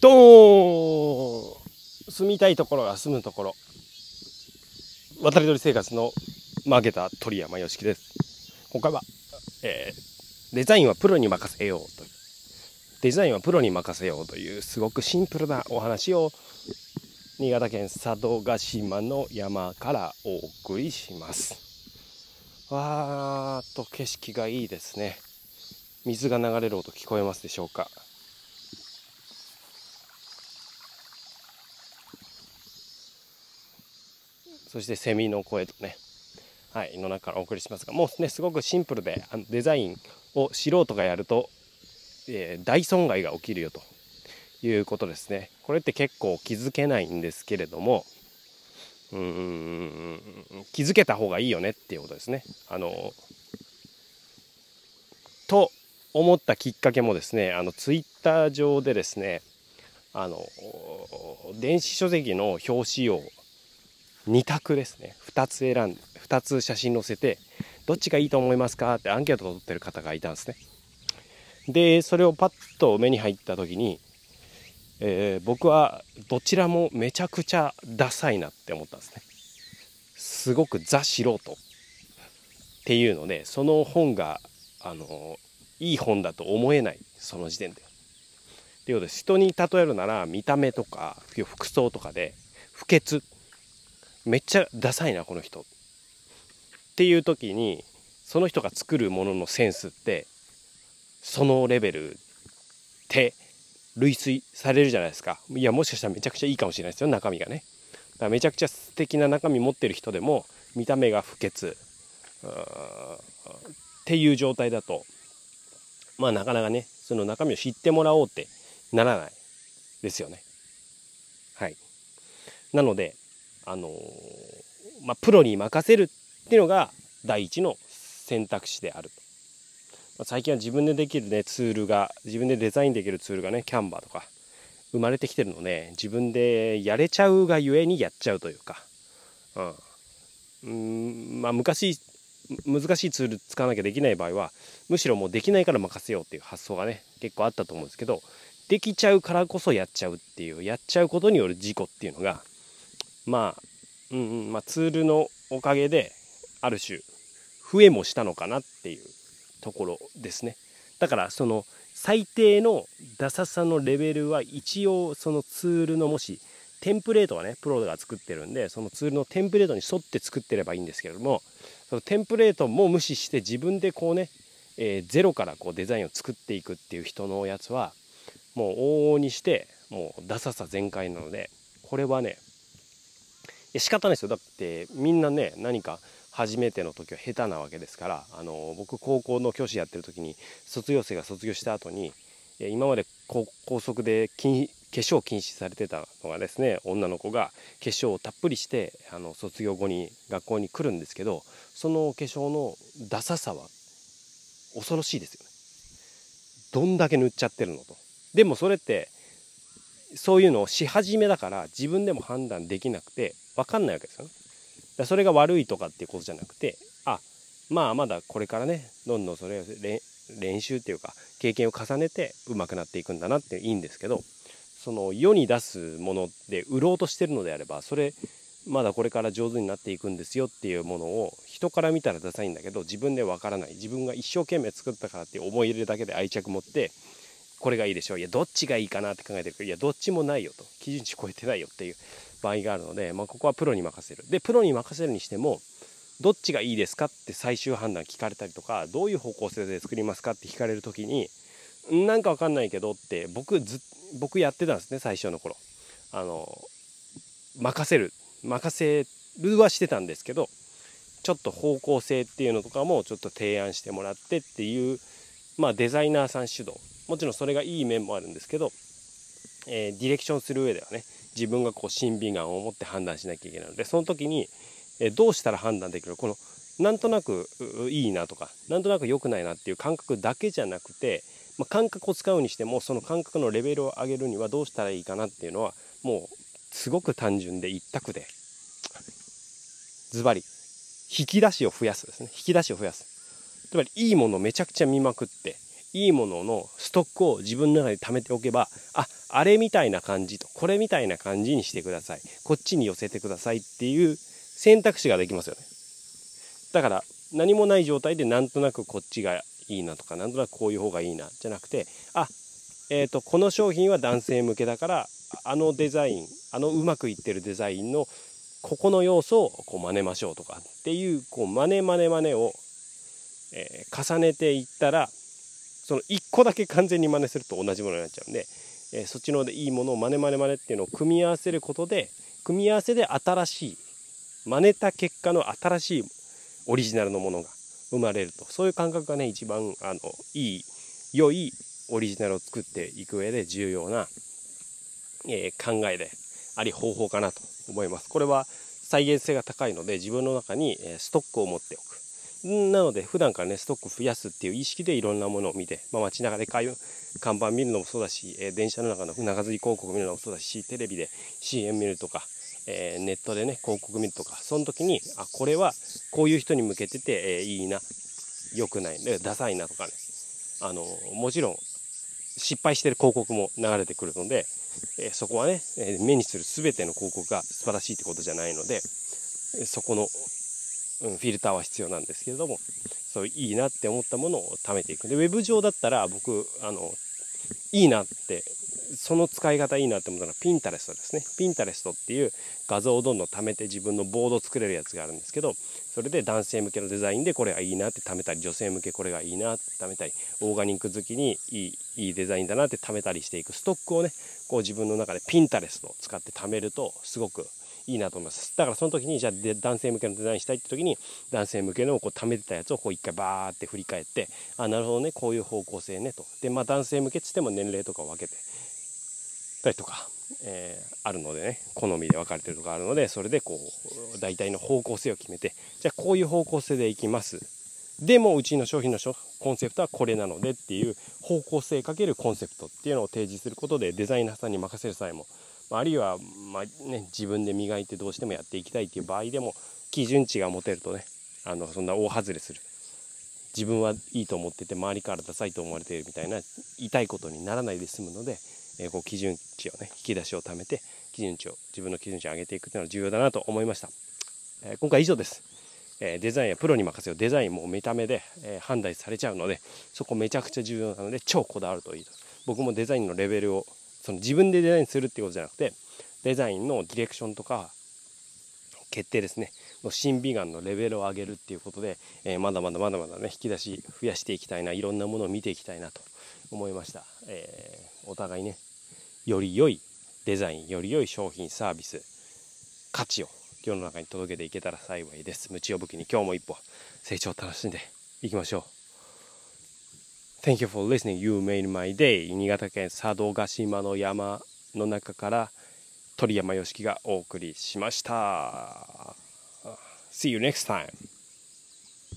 ドーン住みたいところが住むところ。渡り鳥生活のマーケター鳥山よしきです。今回は、えー、デザインはプロに任せようという。デザインはプロに任せようというすごくシンプルなお話を新潟県佐渡島の山からお送りします。わーっと景色がいいですね。水が流れる音聞こえますでしょうか。そしてセミの声とねはいの中からお送りしますがもうねすごくシンプルであのデザインを素人がやると、えー、大損害が起きるよということですね。これって結構気づけないんですけれども、うーん、気づけた方がいいよねっていうことですね。あの、と思ったきっかけもですね、あの、ツイッター上でですね、あの、電子書籍の表紙を2択ですね。2つ選んで、2つ写真載せて、どっちがいいと思いますか？ってアンケートを取ってる方がいたんですね。で、それをパッと目に入った時に、えー、僕はどちらもめちゃくちゃダサいなって思ったんですね。すごくザ素人っていうのでその本があのいい本だと思えないその時点で。っていうことで人に例えるなら見た目とか服装とかで不潔めっちゃダサいなこの人。っていう時にその人が作るもののセンスってそのレベルって類推されるじゃないですか。いやもしかしたらめちゃくちゃいいかもしれないですよ中身がね。だからめちゃくちゃ素敵な中身持ってる人でも見た目が不潔っていう状態だとまあなかなかねその中身を知ってもらおうってならないですよね。はい。なのであの、まあプロに任せるっていうのが第一の選択肢であると。最近は自分でできるねツールが自分でデザインできるツールがねキャンバーとか生まれてきてるので自分でやれちゃうがゆえにやっちゃうというか、うん、うん。まあ昔難しいツール使わなきゃできない場合はむしろもうできないから任せようっていう発想がね結構あったと思うんですけどできちゃうからこそやっちゃうっていうやっちゃうことによる事故っていうのがまあ、うんうんまあ、ツールのおかげである種増えもしたのかなっていうところですね。だからその最低のダサさのレベルは一応そのツールのもしテンプレートはねプロが作ってるんでそのツールのテンプレートに沿って作ってればいいんですけれどもそのテンプレートも無視して自分でこうね、えー、ゼロからこうデザインを作っていくっていう人のやつはもう往々にしてもうダサさ全開なのでこれはね仕方ないですよだってみんなね何か初めての時は下手なわけですからあの僕高校の教師やってる時に卒業生が卒業した後に今まで校則で禁化粧禁止されてたのがですね女の子が化粧をたっぷりしてあの卒業後に学校に来るんですけどその化粧のダサさは恐ろしいですよね。どんだけ塗っちゃってるのと。でもそれってそういうのをし始めだから自分でも判断できなくて分かんないわけですよね。それが悪いとかっていうことじゃなくてあまあまだこれからねどんどんそれを練習っていうか経験を重ねて上手くなっていくんだなっていいんですけどその世に出すもので売ろうとしてるのであればそれまだこれから上手になっていくんですよっていうものを人から見たらダサいんだけど自分でわからない。自分が一生懸命作ったからって思い入れだけで愛着持ってこれがいいでしょう。いやどっちがいいかなって考えてるけどいやどっちもないよと。基準値超えてないよっていう。場合があるので、まあ、ここはプロに任せる。でプロに任せるにしてもどっちがいいですかって最終判断聞かれたりとかどういう方向性で作りますかって聞かれる時になんかわかんないけどって僕ず僕やってたんですね最初の頃。あの任せる。任せるはしてたんですけどちょっと方向性っていうのとかもちょっと提案してもらってっていうまあデザイナーさん主導。もちろんそれがいい面もあるんですけど、えー、ディレクションする上ではね自分がこう審美眼を持って判断しなきゃいけないのでその時に、えどうしたら判断できる？このなんとなくいいなとかなんとなく良くないなっていう感覚だけじゃなくて、まあ、感覚を使うにしてもその感覚のレベルを上げるにはどうしたらいいかなっていうのはもうすごく単純で一択でズバリ引き出しを増やすですね。引き出しを増やす。つまりいいものをめちゃくちゃ見まくっていいもののストックを自分の中に貯めておけばああれみたいな感じとこれみたいな感じにしてください。こっちに寄せてくださいっていう選択肢ができますよね。だから何もない状態でなんとなくこっちがいいなとかなんとなくこういう方がいいなじゃなくてあえーと、この商品は男性向けだからあのデザインあのうまくいってるデザインのここの要素をこう真似ましょうとかっていうこう真似真似真似を、えー、重ねていったらその1個だけ完全に真似すると同じものになっちゃうんで、え、そっちのでいいものを真似真似真似っていうのを組み合わせることで組み合わせで新しい真似た結果の新しいオリジナルのものが生まれるとそういう感覚がね一番あのいい良いオリジナルを作っていく上で重要な、えー、考えであり方法かなと思います。これは再現性が高いので自分の中にストックを持っておく。なので普段からねストック増やすっていう意識でいろんなものを見て、まあ、街中で買う看板見るのもそうだし、えー、電車の中の長釣り広告見るのもそうだしテレビで CM 見るとか、えー、ネットでね広告見るとかその時にあこれはこういう人に向けてて、えー、いいな良くないダサいなとかねあのもちろん失敗してる広告も流れてくるので、えそこはね、え目にする全ての広告が素晴らしいってことじゃないのでそこの、うん、フィルターは必要なんですけれどもそういいなって思ったものを貯めていくでウェブ上だったら僕あのいいなってその使い方いいなって思ったのはピンタレストですね。ピンタレストっていう画像をどんどん貯めて自分のボード作れるやつがあるんですけど、それで男性向けのデザインでこれがいいなって貯めたり、女性向けこれがいいなって貯めたり、オーガニック好きにいいいいデザインだなって貯めたりしていくストックをね、こう自分の中でピンタレストを使って貯めるとすごくいいなと思います。だからその時にじゃあ男性向けのデザインしたいって時に男性向けのこう貯めてたやつをこう一回バーって振り返ってあなるほどねこういう方向性ねと。でまあ男性向けっつっても年齢とかを分けてたりとか、えー、あるのでね好みで分かれてるとかあるのでそれでこう大体の方向性を決めてじゃあこういう方向性でいきます。でもうちの商品のコンセプトはこれなのでっていう方向性かけるコンセプトっていうのを提示することでデザイナーさんに任せる際もあるいは、まあね、自分で磨いてどうしてもやっていきたいっていう場合でも基準値が持てるとねあのそんな大外れする。自分はいいと思ってて周りからダサいと思われているみたいな痛いことにならないで済むのでえー、こう基準値をね引き出しを貯めて基準値を自分の基準値を上げていくというのは重要だなと思いました、えー、今回以上です、えー、デザインやプロに任せよう。デザインも見た目で、え判断されちゃうのでそこめちゃくちゃ重要なので超こだわるといいと。僕もデザインのレベルをその自分でデザインするっていうことじゃなくてデザインのディレクションとか決定ですね。の審美眼のレベルを上げるっていうことで、えー、まだまだまだまだね引き出し増やしていきたいないろんなものを見ていきたいなと思いました、えー、お互いねより良いデザインより良い商品サービス価値を世の中に届けていけたら幸いです。無知を武器に今日も一歩成長を楽しんでいきましょう。Thank you for listening. You made my day. 新潟県佐渡島の山の中から鳥山よしきがお送りしました。See you next time.